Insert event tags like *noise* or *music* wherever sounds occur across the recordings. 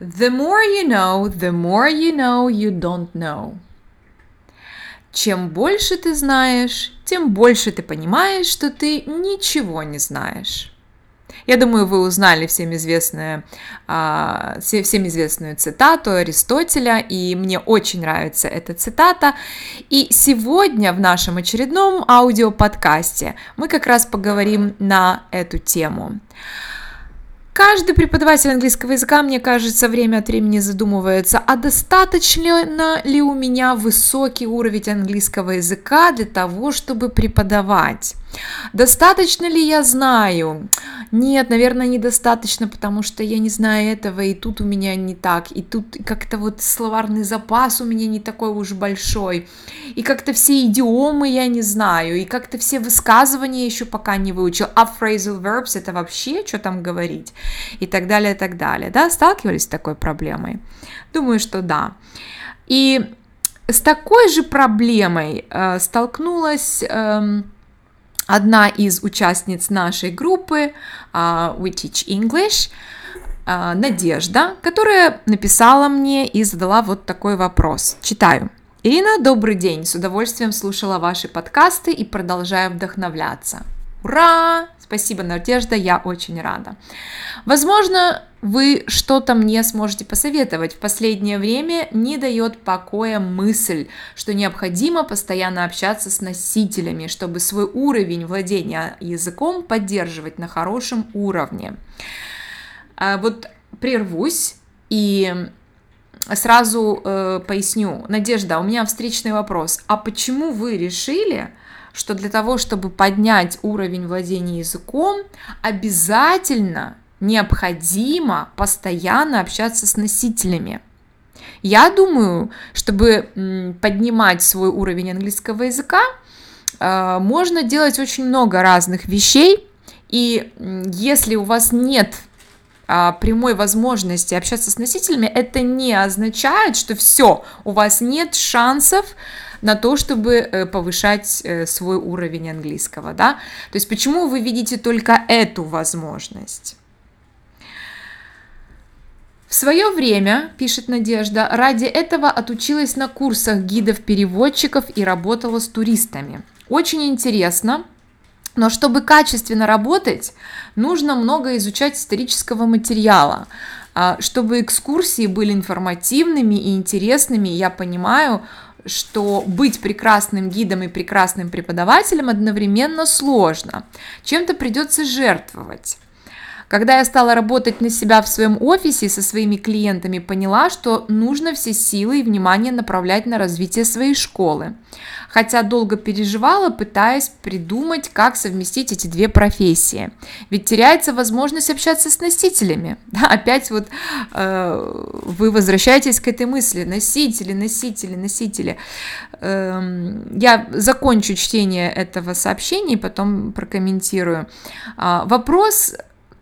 The more you know, the more you know you don't know. Чем больше ты знаешь, тем больше ты понимаешь, что ты ничего не знаешь. Я думаю, вы узнали всем, известную, а, всем известную цитату Аристотеля, и мне очень нравится эта цитата. И сегодня в нашем очередном аудиоподкасте мы как раз поговорим на эту тему. Каждый преподаватель английского языка, мне кажется, время от времени задумывается, а достаточно ли у меня высокий уровень английского языка для того, чтобы преподавать? Достаточно ли я знаю? Нет, наверное, недостаточно, потому что я не знаю этого, и тут у меня не так, и тут как-то вот словарный запас у меня не такой уж большой, и как-то все идиомы я не знаю, и как-то все высказывания еще пока не выучил, а phrasal verbs это вообще, что там говорить, и так далее, и так далее, да, сталкивались с такой проблемой? Думаю, что да. И с такой же проблемой э, столкнулась... Э, одна из участниц нашей группы uh, We Teach English, uh, Надежда, которая написала мне и задала вот такой вопрос. Читаю. Ирина, добрый день. С удовольствием слушала ваши подкасты и продолжаю вдохновляться. Ура! Спасибо, Надежда, я очень рада. Возможно, вы что-то мне сможете посоветовать. В последнее время не дает покоя мысль, что необходимо постоянно общаться с носителями, чтобы свой уровень владения языком поддерживать на хорошем уровне. А вот прервусь и сразу э, поясню. Надежда, у меня встречный вопрос. А почему вы решили, что для того, чтобы поднять уровень владения языком, обязательно необходимо постоянно общаться с носителями. Я думаю, чтобы поднимать свой уровень английского языка, э, можно делать очень много разных вещей, и если у вас нет а, прямой возможности общаться с носителями, это не означает, что все, у вас нет шансов на то, чтобы э, повышать э, свой уровень английского, да? То есть почему вы видите только эту возможность? В свое время, пишет Надежда, ради этого отучилась на курсах гидов-переводчиков и работала с туристами. Очень интересно, но чтобы качественно работать, нужно много изучать исторического материала. А, чтобы экскурсии были информативными и интересными, я понимаю, что быть прекрасным гидом и прекрасным преподавателем одновременно сложно. Чем-то придется жертвовать. Когда я стала работать на себя в своем офисе со своими клиентами, поняла, что нужно все силы и внимание направлять на развитие своей школы. Хотя долго переживала, пытаясь придумать, как совместить эти две профессии. Ведь теряется возможность общаться с носителями. *laughs* Да, опять вот э, вы возвращаетесь к этой мысли. Носители, носители, носители. Э, я закончу чтение этого сообщения и потом прокомментирую. Э, вопрос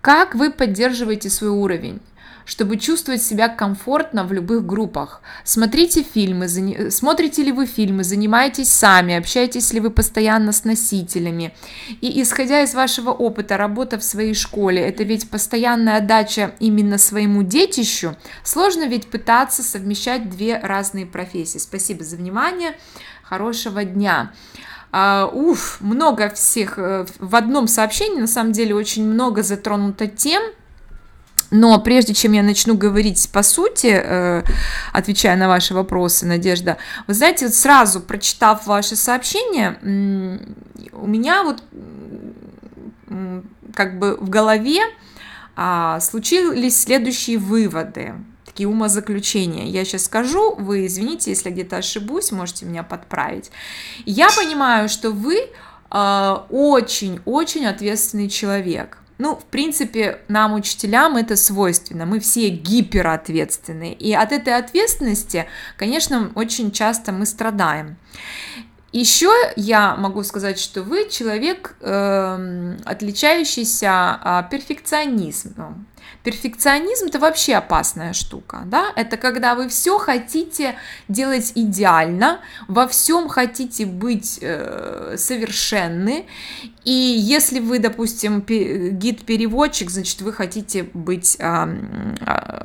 как вы поддерживаете свой уровень? чтобы чувствовать себя комфортно в любых группах. Смотрите фильмы, смотрите ли вы фильмы, занимаетесь сами, общаетесь ли вы постоянно с носителями. И исходя из вашего опыта, работа в своей школе, это ведь постоянная отдача именно своему детищу, сложно ведь пытаться совмещать две разные профессии. Спасибо за внимание, хорошего дня. Uh, уф, много всех uh, в одном сообщении, на самом деле очень много затронуто тем, но прежде чем я начну говорить по сути, uh, отвечая на ваши вопросы, Надежда, вы знаете, вот сразу прочитав ваше сообщение, у меня вот как бы в голове а, случились следующие выводы такие умозаключения. Я сейчас скажу, вы извините, если где-то ошибусь, можете меня подправить. Я понимаю, что вы очень-очень э, ответственный человек. Ну, в принципе, нам, учителям, это свойственно. Мы все гиперответственные. И от этой ответственности, конечно, очень часто мы страдаем. Еще я могу сказать, что вы человек, э, отличающийся э, перфекционизмом. Перфекционизм это вообще опасная штука, да? Это когда вы все хотите делать идеально, во всем хотите быть э, совершенны, и если вы, допустим, гид-переводчик, значит, вы хотите быть э,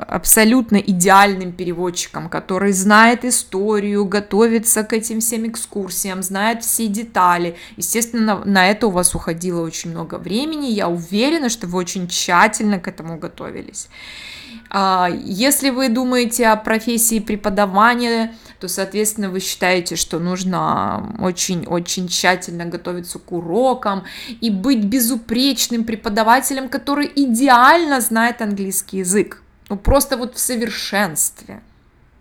абсолютно идеальным переводчиком, который знает историю, готовится к этим всем экскурсиям, знает все детали. Естественно, на, это у вас уходило очень много времени. Я уверена, что вы очень тщательно к этому готовились. А, если вы думаете о профессии преподавания, то, соответственно, вы считаете, что нужно очень-очень тщательно готовиться к урокам и быть безупречным преподавателем, который идеально знает английский язык. Ну, просто вот в совершенстве.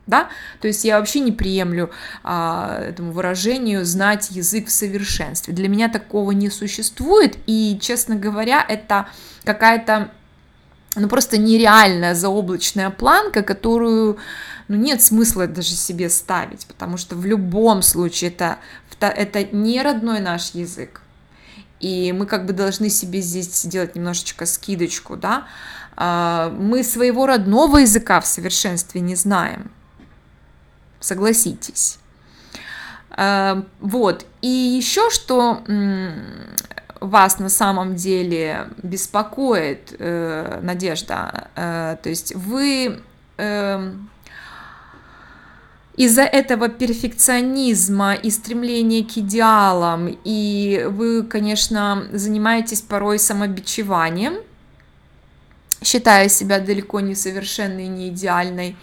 Да? То есть я вообще не приемлю а, этому выражению знать язык в совершенстве. Для меня такого не существует, и, честно говоря, это какая-то ну, просто нереальная заоблачная планка, которую ну, нет смысла даже себе ставить, потому что в любом случае это, это не родной наш язык. И мы как бы должны себе здесь сделать немножечко скидочку, да. А, мы своего родного языка в совершенстве не знаем. Согласитесь. А, вот. И еще что вас на самом деле беспокоит, э, Надежда, э, то есть вы эм, из-за этого перфекционизма и стремления к идеалам, и вы, конечно, занимаетесь порой самобичеванием, считая себя далеко не совершенной не идеальной,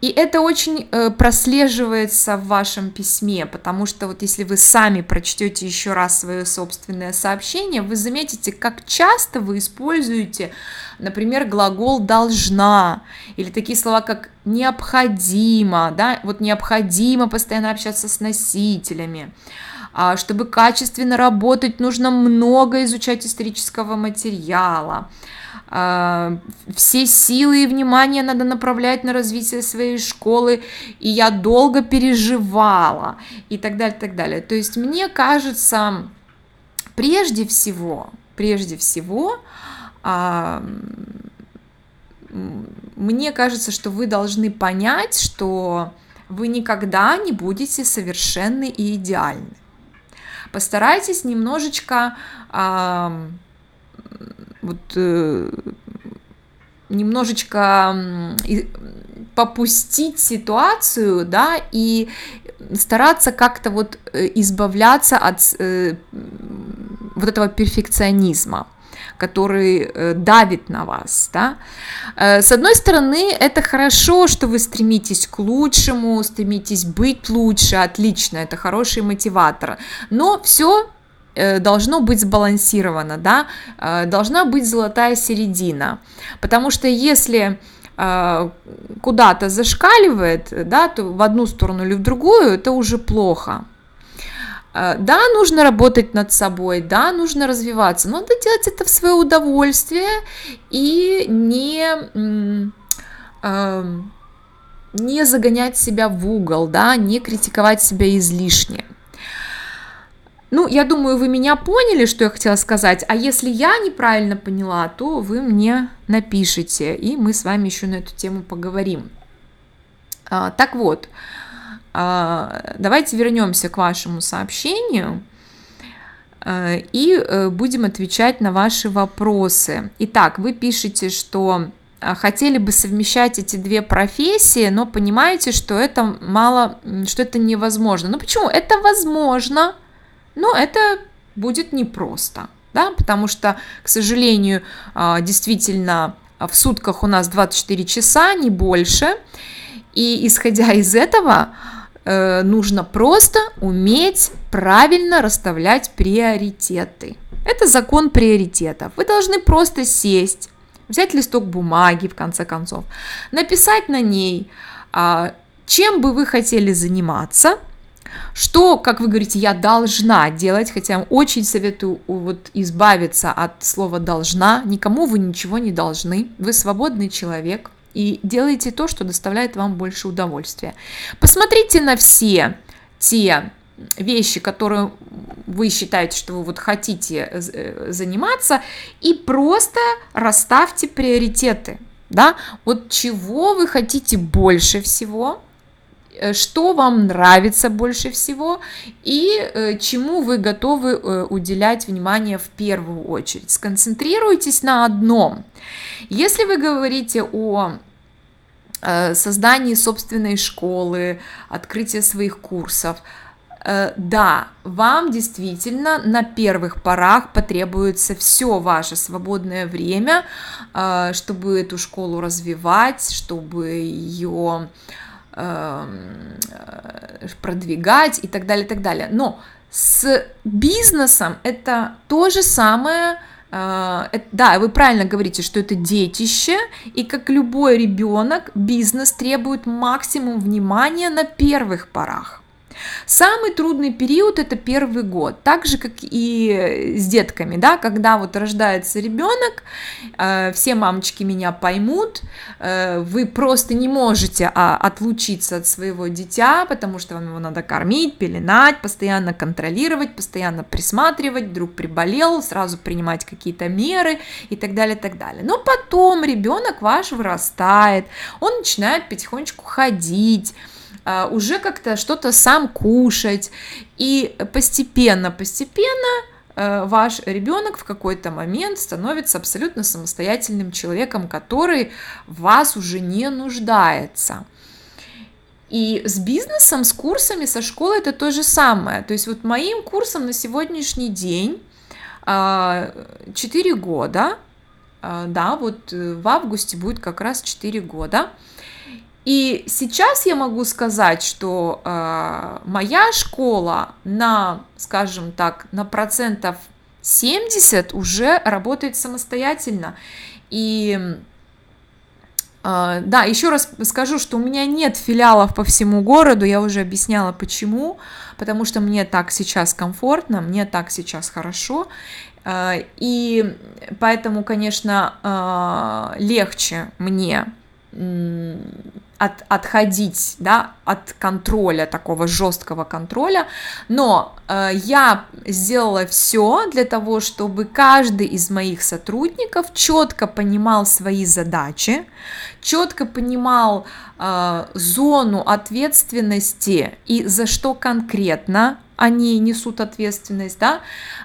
и это очень э, прослеживается в вашем письме, потому что вот если вы сами прочтете еще раз свое собственное сообщение, вы заметите, как часто вы используете, например, глагол должна или такие слова, как необходимо, да, вот необходимо постоянно общаться с носителями. А чтобы качественно работать, нужно много изучать исторического материала. А, все силы и внимание надо направлять на развитие своей школы, и я долго переживала, и так далее, так далее. То есть мне кажется, прежде всего, прежде всего, а, мне кажется, что вы должны понять, что вы никогда не будете совершенны и идеальны. Постарайтесь немножечко вот э, немножечко попустить ситуацию, да, и стараться как-то вот э, избавляться от э, вот этого перфекционизма который э, давит на вас, да. Э, с одной стороны, это хорошо, что вы стремитесь к лучшему, стремитесь быть лучше, отлично, это хороший мотиватор, но все Э, должно быть сбалансировано, да, э, должна быть золотая середина, потому что если э, куда-то зашкаливает, да, то в одну сторону или в другую, это уже плохо. Да, нужно работать над собой, да, нужно развиваться, но надо делать это в свое удовольствие и не, не загонять себя в угол, да, не критиковать себя излишне. Ну, я думаю, вы меня поняли, что я хотела сказать, а если я неправильно поняла, то вы мне напишите, и мы с вами еще на эту тему поговорим. А, так вот, а, давайте вернемся к вашему сообщению а, и э, будем отвечать на ваши вопросы. Итак, вы пишете, что а, хотели бы совмещать эти две профессии, но понимаете, что это мало, что это невозможно. Ну почему? Это возможно, но это будет непросто, да, потому что, к сожалению, а, действительно в сутках у нас 24 часа, не больше, и исходя из этого, э, нужно просто уметь правильно расставлять приоритеты. Это закон приоритетов. Вы должны просто сесть, взять листок бумаги, в конце концов, написать на ней, а, чем бы вы хотели заниматься, что, как вы говорите, я должна делать, хотя очень советую вот избавиться от слова должна, никому вы ничего не должны, вы свободный человек, и делайте то, что доставляет вам больше удовольствия. Посмотрите на все те вещи, которые вы считаете, что вы вот хотите э, заниматься, и просто расставьте приоритеты. да, вот чего вы хотите больше всего, э, что вам нравится больше всего и э, чему вы готовы э, уделять внимание в первую очередь. Сконцентрируйтесь на одном. Если вы говорите о создании собственной школы, открытии своих курсов, Э, да, вам действительно на первых порах потребуется все ваше свободное время, э, чтобы эту школу развивать, чтобы ее э, продвигать и так далее, и так далее. Но с бизнесом это то же самое, да, вы правильно говорите, что это детище, и как любой ребенок, бизнес требует максимум внимания на первых порах. Самый трудный период это первый год, так же как и с детками, да, когда вот рождается ребенок, э, все мамочки меня поймут, э, вы просто не можете а, отлучиться от своего дитя, потому что вам его надо кормить, пеленать, постоянно контролировать, постоянно присматривать, вдруг приболел, сразу принимать какие-то меры и так далее, так далее. Но потом ребенок ваш вырастает, он начинает потихонечку ходить, уже как-то что-то сам кушать. И постепенно, постепенно э, ваш ребенок в какой-то момент становится абсолютно самостоятельным человеком, который вас уже не нуждается. И с бизнесом, с курсами, со школой это то же самое. То есть вот моим курсом на сегодняшний день 4 а, года, а, да, вот э, в августе будет как раз 4 года. И сейчас я могу сказать, что э, моя школа на, скажем так, на процентов 70 уже работает самостоятельно. И э, да, еще раз скажу, что у меня нет филиалов по всему городу, я уже объясняла почему, потому что мне так сейчас комфортно, мне так сейчас хорошо. Э, и поэтому, конечно, э, легче мне от, отходить да, от контроля, такого жесткого контроля, но э, я сделала все для того, чтобы каждый из моих сотрудников четко понимал свои задачи, четко понимал э, зону ответственности и за что конкретно они несут ответственность, да,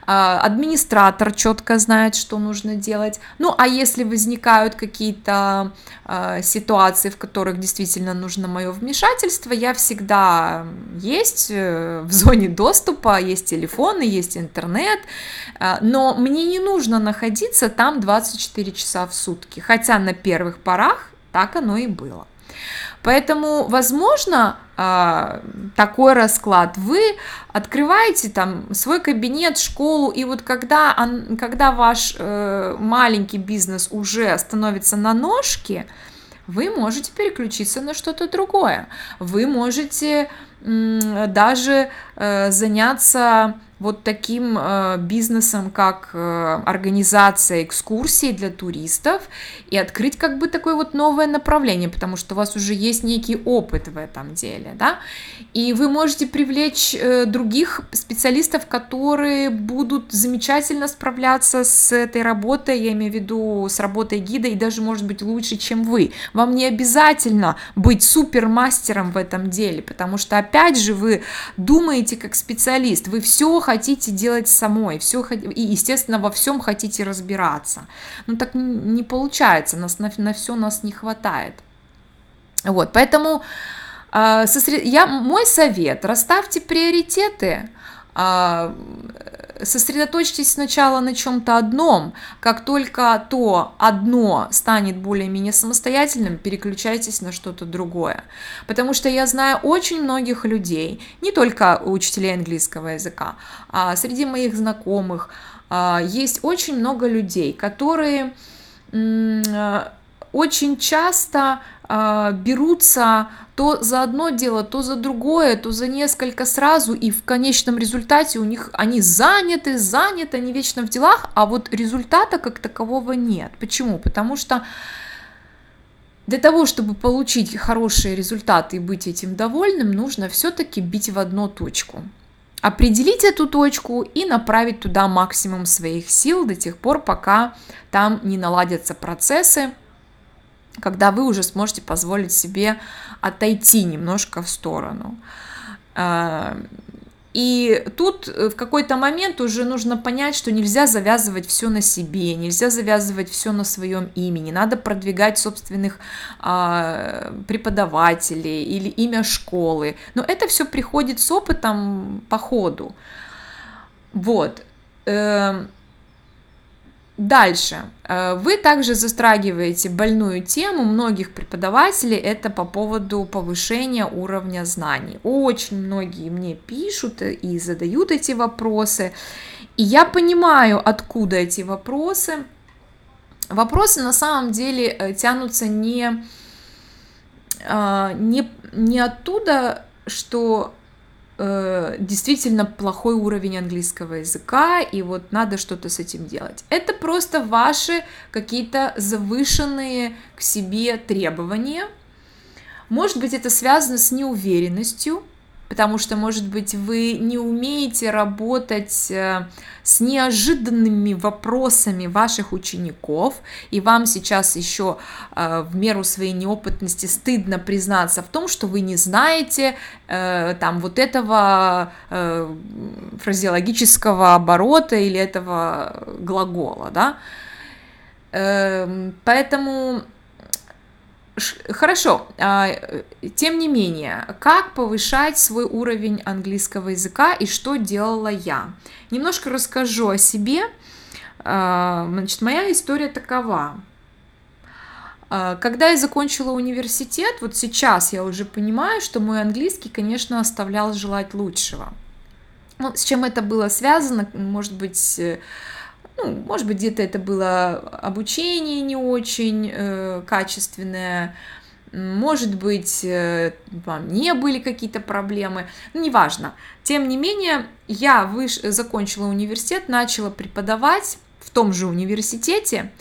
а, администратор четко знает, что нужно делать. Ну, а если возникают какие-то а, ситуации, в которых действительно нужно мое вмешательство, я всегда есть э, в зоне доступа, есть телефоны, есть интернет, а, но мне не нужно находиться там 24 часа в сутки, хотя на первых порах так оно и было. Поэтому, возможно, а, такой расклад. Вы открываете там свой кабинет, школу, и вот когда, когда ваш э, маленький бизнес уже становится на ножке, вы можете переключиться на что-то другое. Вы можете даже э, заняться вот таким э, бизнесом, как э, организация экскурсий для туристов, и открыть как бы такое вот новое направление, потому что у вас уже есть некий опыт в этом деле, да, и вы можете привлечь э, других специалистов, которые будут замечательно справляться с этой работой, я имею в виду с работой гида, и даже, может быть, лучше, чем вы. Вам не обязательно быть супермастером в этом деле, потому что, опять же, вы думаете как специалист, вы все хотите хотите делать самой, все, и, естественно, во всем хотите разбираться. Но так не получается, нас на, на все нас не хватает. Вот, поэтому э, сосред... я, мой совет, расставьте приоритеты, э, сосредоточьтесь сначала на чем-то одном, как только то одно станет более-менее самостоятельным, переключайтесь на что-то другое. Потому что я знаю очень многих людей, не только учителей английского языка, а среди моих знакомых а, есть очень много людей, которые очень часто берутся то за одно дело, то за другое, то за несколько сразу, и в конечном результате у них они заняты, заняты, они вечно в делах, а вот результата как такового нет. Почему? Потому что для того, чтобы получить хорошие результаты и быть этим довольным, нужно все-таки бить в одну точку. Определить эту точку и направить туда максимум своих сил до тех пор, пока там не наладятся процессы, когда вы уже сможете позволить себе отойти немножко в сторону. А, и тут э, в какой-то момент уже нужно понять, что нельзя завязывать все на себе, нельзя завязывать все на своем имени, надо продвигать собственных а, преподавателей или имя школы. Но это все приходит с опытом по ходу. Вот. Дальше. Э, вы также застрагиваете больную тему многих преподавателей, это по поводу повышения уровня знаний. Очень многие мне пишут и задают эти вопросы, и я понимаю, откуда эти вопросы. Вопросы на самом деле э, тянутся не, э, не, не оттуда, что э, действительно плохой уровень английского языка, и вот надо что-то с этим делать. Это просто ваши какие-то завышенные к себе требования. Может быть, это связано с неуверенностью, потому что, может быть, вы не умеете работать э, с неожиданными вопросами ваших учеников, и вам сейчас еще э, в меру своей неопытности стыдно признаться в том, что вы не знаете э, там вот этого фразеологического оборота или этого глагола, да, эм, Поэтому Хорошо, а, тем не менее, как повышать свой уровень английского языка и что делала я? Немножко расскажу о себе. А, значит, моя история такова. А, когда я закончила университет, вот сейчас я уже понимаю, что мой английский, конечно, оставлял желать лучшего. Ну, с чем это было связано, может быть, э, ну, может быть, где-то это было обучение не очень э, качественное, может быть, э, не были какие-то проблемы, ну, неважно. Тем не менее, я выш... закончила университет, начала преподавать в том же университете,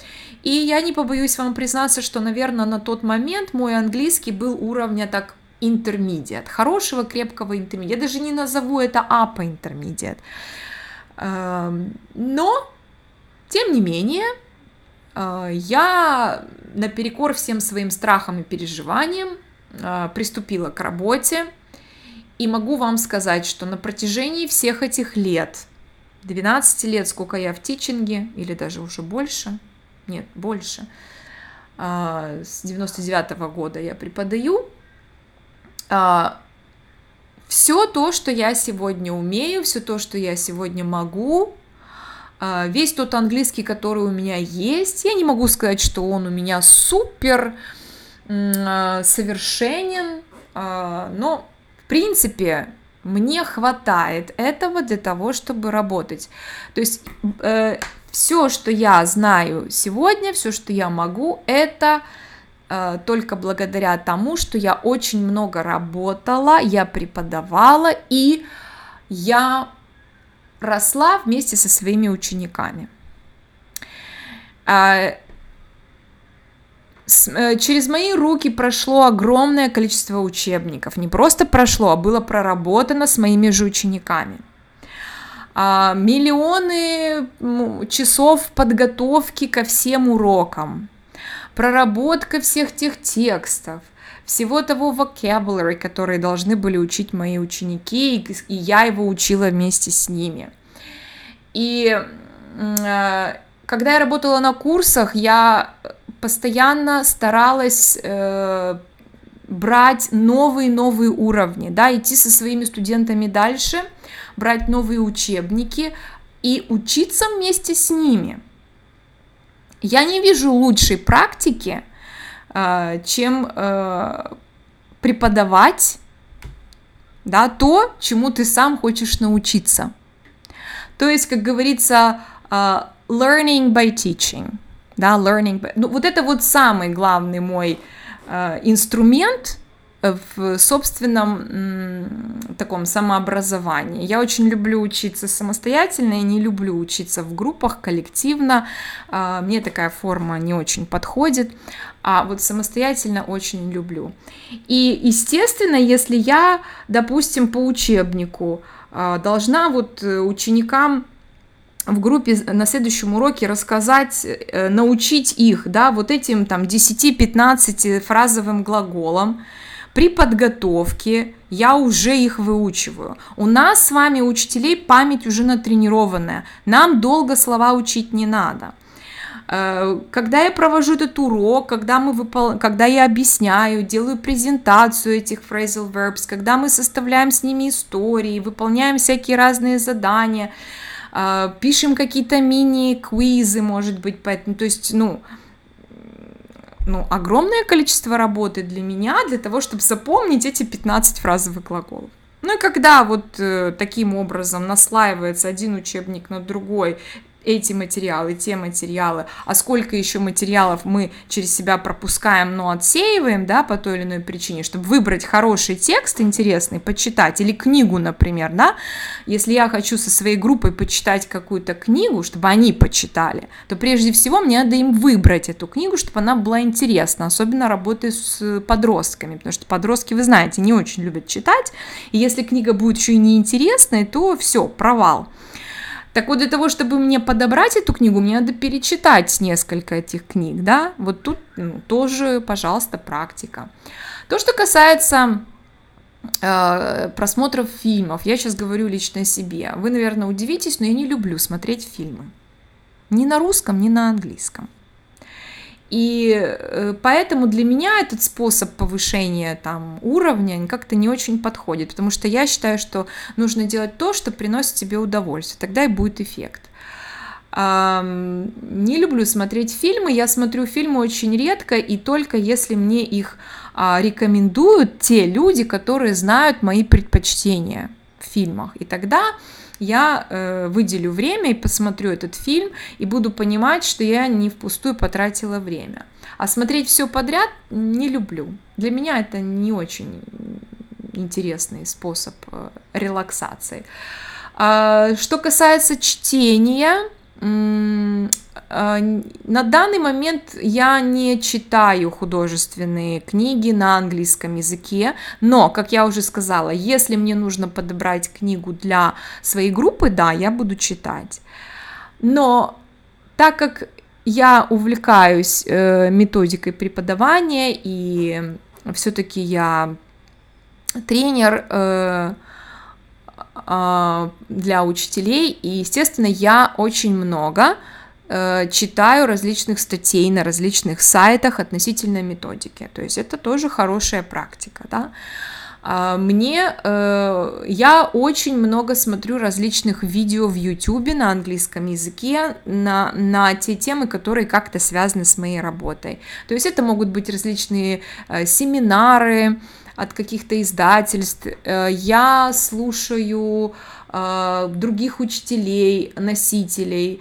и я не побоюсь вам признаться, что, наверное, на тот момент мой английский был уровня так интермедиат, хорошего, крепкого интермедиат. Я даже не назову это апа интермедиат. Эм, но тем не менее, э, я наперекор всем своим страхам и переживаниям э, приступила к работе. И могу вам сказать, что на протяжении всех этих лет, 12 лет, сколько я в тичинге, или даже уже больше, нет, больше, э, с 99 -го года я преподаю, все то, что я сегодня умею, все то, что я сегодня могу, весь тот английский, который у меня есть, я не могу сказать, что он у меня супер а, совершенен, а, но в принципе мне хватает этого для того, чтобы работать. То есть э, все, что я знаю сегодня, все, что я могу, это э, только благодаря тому, что я очень много работала, я преподавала и я росла вместе со своими учениками. А, э, через мои руки прошло огромное количество учебников. Не просто прошло, а было проработано с моими же учениками. А, миллионы часов подготовки ко всем урокам, проработка всех тех текстов, всего того vocabulary, которые должны были учить мои ученики, и, я его учила вместе с ними. И э, когда я работала на курсах, я постоянно старалась э, брать новые-новые уровни, да, идти со своими студентами дальше, брать новые учебники и учиться вместе с ними. Я не вижу лучшей практики, чем э, преподавать да, то, чему ты сам хочешь научиться. То есть, как говорится, э, learning by teaching. Да, learning by... Ну, вот это вот самый главный мой инструмент в собственном таком самообразовании. Я очень люблю учиться самостоятельно и не люблю учиться в группах, коллективно. Мне такая форма не очень подходит а вот самостоятельно очень люблю. И, естественно, если я, допустим, по учебнику а, должна вот э, ученикам в группе на следующем уроке рассказать, э, научить их, да, вот этим там 10-15 фразовым глаголом, при подготовке я уже их выучиваю. У нас с вами, учителей, память уже натренированная. Нам долго слова учить не надо. Э, когда я провожу этот урок, когда, мы выпол... когда я объясняю, делаю презентацию этих phrasal verbs, когда мы составляем с ними истории, выполняем всякие разные задания, э, пишем какие-то мини-квизы, может быть, поэтому, то есть, ну, ну, огромное количество работы для меня, для того, чтобы запомнить эти 15 фразовых глаголов. Ну и когда вот э, таким образом наслаивается один учебник на другой, эти материалы, те материалы, а сколько еще материалов мы через себя пропускаем, но отсеиваем, да, по той или иной причине, чтобы выбрать хороший текст интересный, почитать, или книгу, например, да, если я хочу со своей группой почитать какую-то книгу, чтобы они почитали, то прежде всего мне надо им выбрать эту книгу, чтобы она была интересна, особенно работая с подростками, потому что подростки, вы знаете, не очень любят читать, и если книга будет еще и неинтересной, то все, провал. Так вот, для того, чтобы мне подобрать эту книгу, мне надо перечитать несколько этих книг, да, вот тут ну, тоже, пожалуйста, практика. То, что касается э, просмотров фильмов, я сейчас говорю лично о себе. Вы, наверное, удивитесь, но я не люблю смотреть фильмы. Ни на русском, ни на английском. И э, поэтому для меня этот способ повышения там, уровня как-то не очень подходит, потому что я считаю, что нужно делать то, что приносит тебе удовольствие, тогда и будет эффект. Не люблю смотреть фильмы, я смотрю фильмы очень редко и только если мне их а, рекомендуют те люди, которые знают мои предпочтения в фильмах. И тогда я э, выделю время и посмотрю этот фильм и буду понимать, что я не впустую потратила время. А смотреть все подряд не люблю. Для меня это не очень интересный способ э, релаксации. А, что касается чтения, на данный момент я не читаю художественные книги на английском языке, но, как я уже сказала, если мне нужно подобрать книгу для своей группы, да, я буду читать. Но так как я увлекаюсь э, методикой преподавания и все-таки я тренер, э, а, для учителей, и, естественно, я очень много э, читаю различных статей на различных сайтах относительно методики. То есть это тоже хорошая практика, да. А, мне, э, я очень много смотрю различных видео в YouTube на английском языке на, на те темы, которые как-то связаны с моей работой. То есть это могут быть различные э, семинары, от каких-то издательств, я слушаю других учителей, носителей,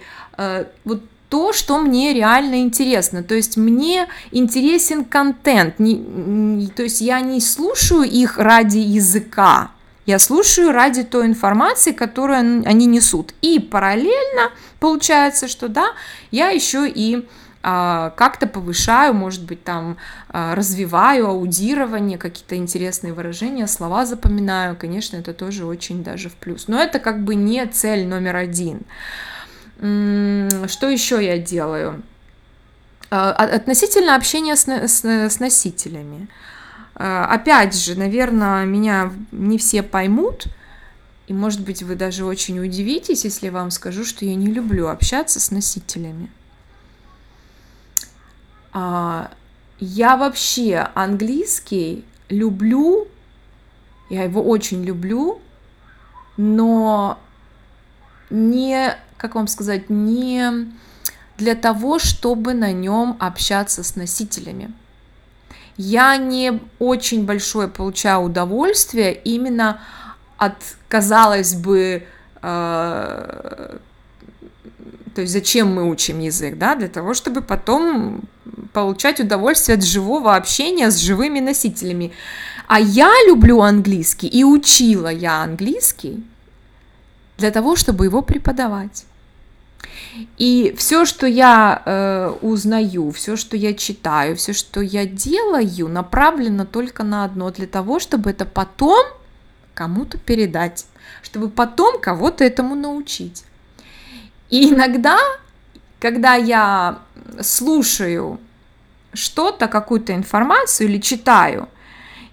вот то, что мне реально интересно. То есть мне интересен контент, не, то есть я не слушаю их ради языка, я слушаю ради той информации, которую они несут. И параллельно получается, что да, я еще и а, как-то повышаю, может быть, там а, развиваю аудирование, какие-то интересные выражения, слова запоминаю, конечно, это тоже очень даже в плюс. Но это как бы не цель номер один. Что еще я делаю? А, относительно общения с, с, с носителями. Опять же, наверное, меня не все поймут, и, может быть, вы даже очень удивитесь, если вам скажу, что я не люблю общаться с носителями. А, я вообще английский люблю, я его очень люблю, но не, как вам сказать, не для того, чтобы на нем общаться с носителями. Я не очень большое получаю удовольствие именно от, казалось бы, э, то есть зачем мы учим язык, да, для того, чтобы потом получать удовольствие от живого общения с живыми носителями. А я люблю английский и учила я английский для того, чтобы его преподавать. И все, что я э, узнаю, все, что я читаю, все, что я делаю, направлено только на одно, для того, чтобы это потом кому-то передать, чтобы потом кого-то этому научить. И иногда, когда я слушаю что-то, какую-то информацию или читаю,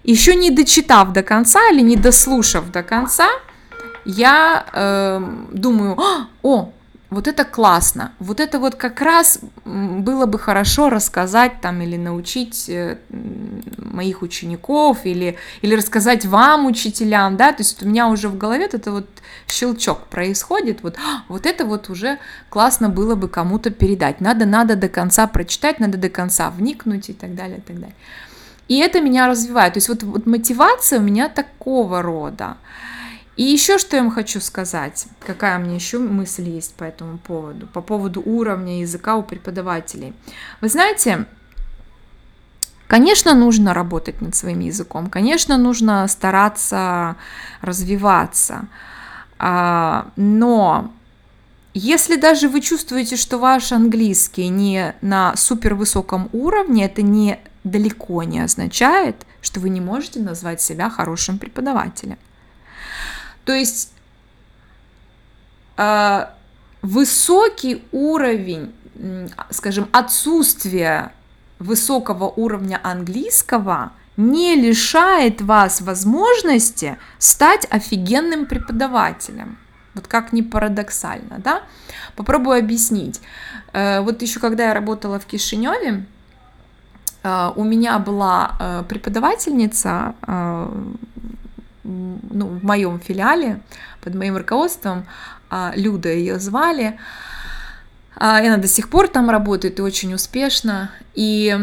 еще не дочитав до конца или не дослушав до конца, я э, думаю, «А, о, вот это классно, вот это вот как раз было бы хорошо рассказать там или научить э, моих учеников или, или рассказать вам, учителям, да, то есть у меня уже в голове это вот щелчок происходит, вот, «А, вот это вот уже классно было бы кому-то передать, надо, надо до конца прочитать, надо до конца вникнуть и так далее, и так далее. И это меня развивает, то есть вот, вот мотивация у меня такого рода. И еще что я вам хочу сказать, какая у меня еще мысль есть по этому поводу, по поводу уровня языка у преподавателей. Вы знаете, Конечно, нужно работать над своим языком, конечно, нужно стараться развиваться, а, но если даже вы чувствуете, что ваш английский не на супер высоком уровне, это не далеко не означает, что вы не можете назвать себя хорошим преподавателем. То есть э, высокий уровень, скажем, отсутствие высокого уровня английского не лишает вас возможности стать офигенным преподавателем. Вот как ни парадоксально, да? Попробую объяснить. Э, вот еще когда я работала в Кишиневе, э, у меня была э, преподавательница ну, в моем филиале, под моим руководством, а, Люда ее звали, а, и она до сих пор там работает и очень успешно. И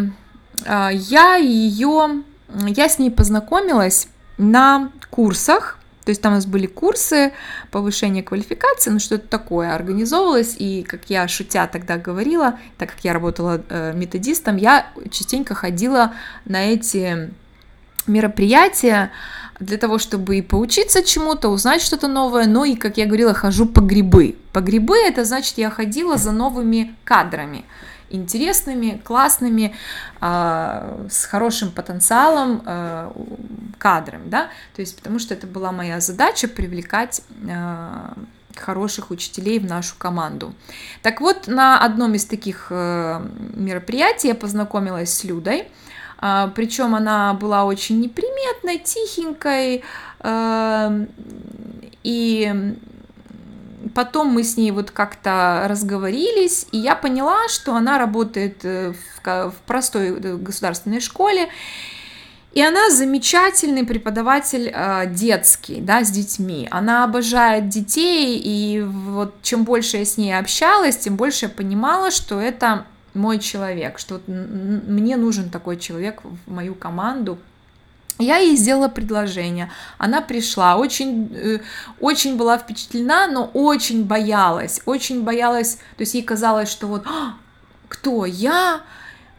а, я ее, я с ней познакомилась на курсах, то есть там у нас были курсы повышения квалификации, ну что-то такое организовывалось, и как я шутя тогда говорила, так как я работала э, методистом, я частенько ходила на эти мероприятия, для того, чтобы и поучиться чему-то, узнать что-то новое, но и, как я говорила, хожу по грибы. По грибы это значит, я ходила за новыми кадрами, интересными, классными, э, с хорошим потенциалом э, кадрами, да, то есть потому что это была моя задача привлекать э, хороших учителей в нашу команду. Так вот, на одном из таких э, мероприятий я познакомилась с Людой, а, Причем она была очень неприметной, тихенькой, эм, и потом мы с ней вот как-то разговорились, и я поняла, что она работает э, в, простой э, государственной школе, и она замечательный преподаватель э, детский, да, с детьми. Она обожает детей, и вот чем больше я с ней общалась, тем больше я понимала, что это мой человек, что мне нужен такой человек в мою команду. Я ей сделала предложение, она пришла, очень, э, очень была впечатлена, но очень боялась, очень боялась, то есть ей казалось, что вот «А, кто я,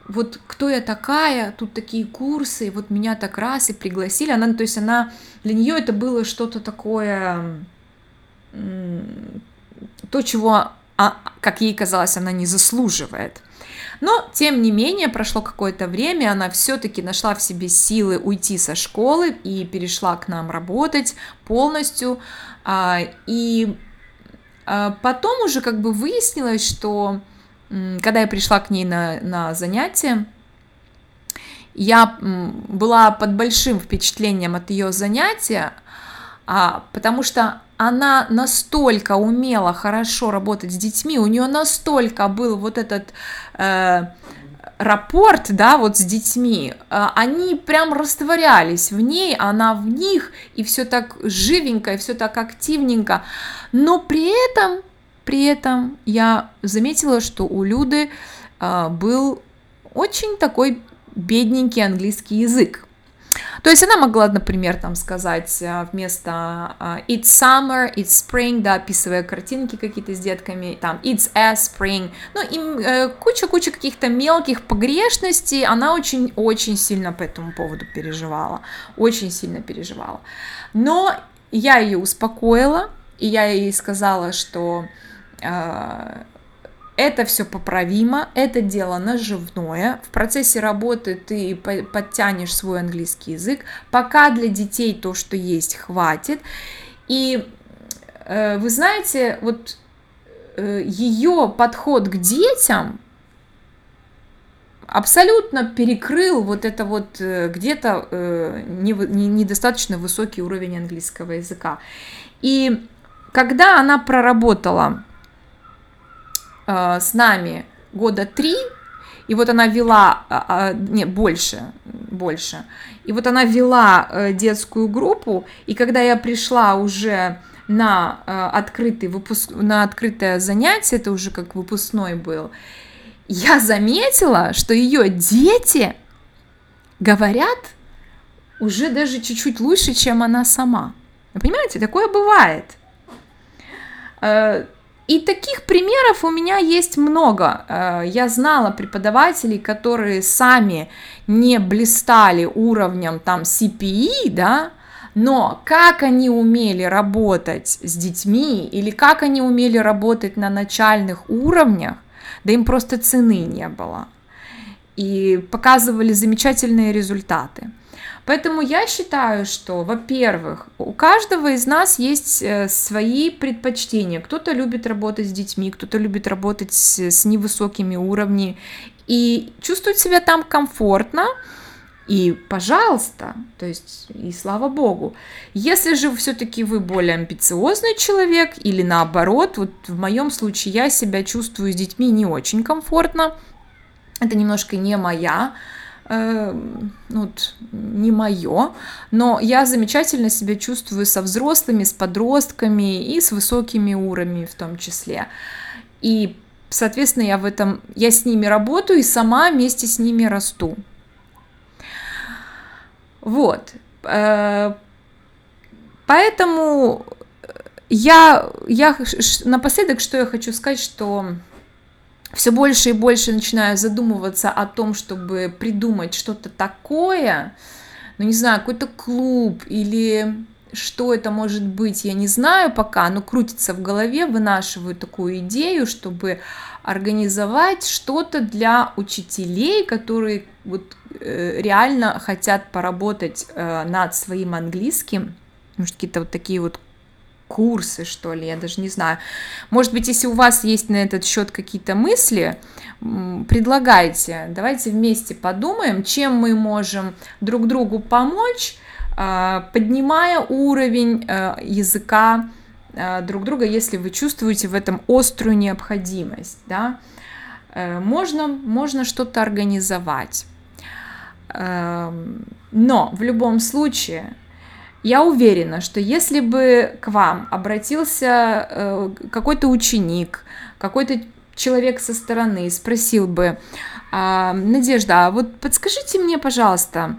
вот кто я такая, тут такие курсы, вот меня так раз и пригласили, она, то есть она, для нее это было что-то такое, то, чего, а, как ей казалось, она не заслуживает. Но, тем не менее, прошло какое-то время, она все-таки нашла в себе силы уйти со школы и перешла к нам работать полностью. А, и а, потом уже как бы выяснилось, что когда я пришла к ней на, на занятия, я была под большим впечатлением от ее занятия, а, потому что она настолько умела хорошо работать с детьми, у нее настолько был вот этот э, рапорт, да, вот с детьми, э, они прям растворялись в ней, она в них, и все так живенько, и все так активненько, но при этом, при этом я заметила, что у Люды э, был очень такой бедненький английский язык, то есть она могла, например, там сказать э, вместо э, it's summer, it's spring, да, описывая картинки какие-то с детками, там it's a spring, ну и э, куча-куча каких-то мелких погрешностей, она очень-очень сильно по этому поводу переживала, очень сильно переживала. Но я ее успокоила, и я ей сказала, что это все поправимо, это дело наживное. В процессе работы ты подтянешь свой английский язык. Пока для детей то, что есть, хватит. И э, вы знаете, вот э, ее подход к детям абсолютно перекрыл вот это вот э, где-то э, недостаточно высокий уровень английского языка. И когда она проработала с нами года три, и вот она вела, а, а, не, больше, больше, и вот она вела детскую группу, и когда я пришла уже на открытый выпуск, на открытое занятие, это уже как выпускной был, я заметила, что ее дети говорят уже даже чуть-чуть лучше, чем она сама. Вы понимаете, такое бывает. И таких примеров у меня есть много. Э, я знала преподавателей, которые сами не блистали уровнем там CPE, да, но как они умели работать с детьми или как они умели работать на начальных уровнях, да им просто цены не было. И показывали замечательные результаты. Поэтому я считаю, что, во-первых, у каждого из нас есть э, свои предпочтения. Кто-то любит работать с детьми, кто-то любит работать с, невысокими уровнями и чувствовать себя там комфортно. И, пожалуйста, то есть, и слава богу. Если же все-таки вы более амбициозный человек, или наоборот, вот в моем случае я себя чувствую с детьми не очень комфортно, это немножко не моя, э, ну, не мое, но я замечательно себя чувствую со взрослыми, с подростками и с высокими уровнями в том числе. И, соответственно, я в этом, я с ними работаю и сама вместе с ними расту. Вот. Э, поэтому я, я напоследок, что я хочу сказать, что все больше и больше начинаю задумываться о том, чтобы придумать что-то такое, ну не знаю, какой-то клуб или что это может быть, я не знаю пока, но крутится в голове, вынашиваю такую идею, чтобы организовать что-то для учителей, которые вот э, реально хотят поработать э, над своим английским, может какие-то вот такие вот курсы, что ли, я даже не знаю. Может быть, если у вас есть на этот счет какие-то мысли, предлагайте, давайте вместе подумаем, чем мы можем друг другу помочь, э, поднимая уровень э, языка Э, друг друга, если вы чувствуете в этом острую необходимость, да, э, можно, можно что-то организовать. Эм, но в любом случае, я уверена, что если бы к вам обратился э, какой-то ученик, какой-то человек со стороны спросил бы, «А, Надежда, а вот подскажите мне, пожалуйста,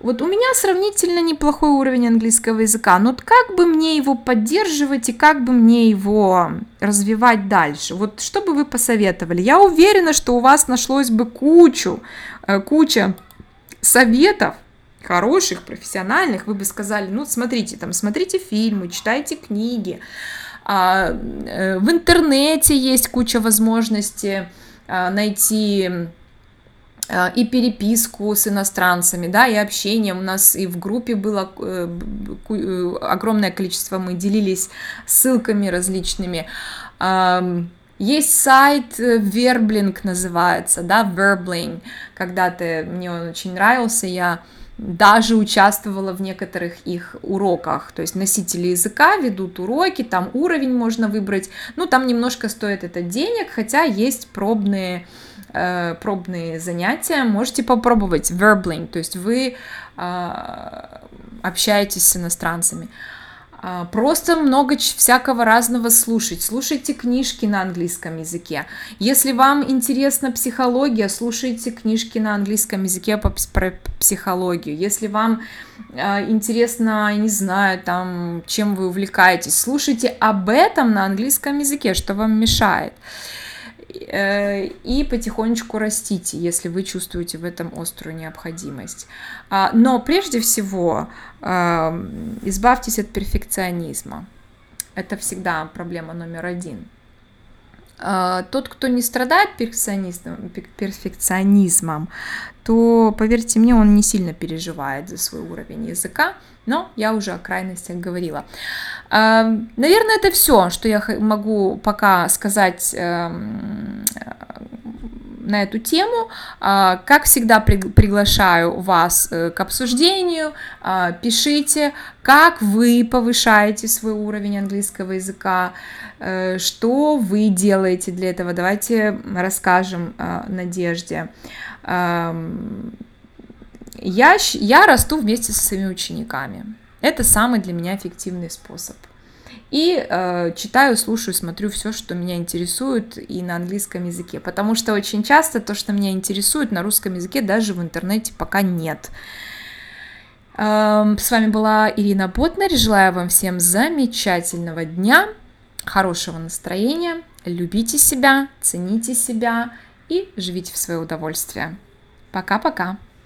вот у меня сравнительно неплохой уровень английского языка, но как бы мне его поддерживать и как бы мне его развивать дальше? Вот что бы вы посоветовали? Я уверена, что у вас нашлось бы кучу, э, куча советов, хороших, профессиональных, вы бы сказали, ну, смотрите, там, смотрите фильмы, читайте книги, а, э, в интернете есть куча возможностей а, найти Э, и переписку с иностранцами, да, и общение. У нас и в группе было э, э, огромное количество, мы делились ссылками различными. Есть сайт Верблинг называется, да, Verbling. Когда-то мне он очень нравился, я даже участвовала в некоторых их уроках. То есть носители языка ведут уроки, там уровень можно выбрать. Ну, там немножко стоит это денег, хотя есть пробные э, пробные занятия, можете попробовать verbling, то есть вы э, общаетесь с иностранцами. А, просто много всякого разного слушать. Слушайте книжки на английском языке. Если вам интересна психология, слушайте книжки на английском языке по, про психологию. Если вам э, интересно, не знаю, там, чем вы увлекаетесь, слушайте об этом на английском языке, что вам мешает. Э, и потихонечку растите, если вы чувствуете в этом острую необходимость. А, но прежде всего избавьтесь от перфекционизма. Это всегда проблема номер один. Э, тот, кто не страдает перфекционизмом, то, поверьте мне, он не сильно переживает за свой уровень языка, но я уже о крайностях говорила. Эм, наверное, это все, что я могу пока сказать эм, на эту тему. А, как всегда, приглашаю вас э, к обсуждению. А, пишите, как вы повышаете свой уровень английского языка, э, что вы делаете для этого. Давайте расскажем э, Надежде. Я, я расту вместе со своими учениками. Это самый для меня эффективный способ. И э, читаю, слушаю, смотрю все, что меня интересует и на английском языке. Потому что очень часто то, что меня интересует на русском языке, даже в интернете пока нет. Э, с вами была Ирина Ботнер. Желаю вам всем замечательного дня, хорошего настроения. Любите себя, цените себя и живите в свое удовольствие. Пока-пока.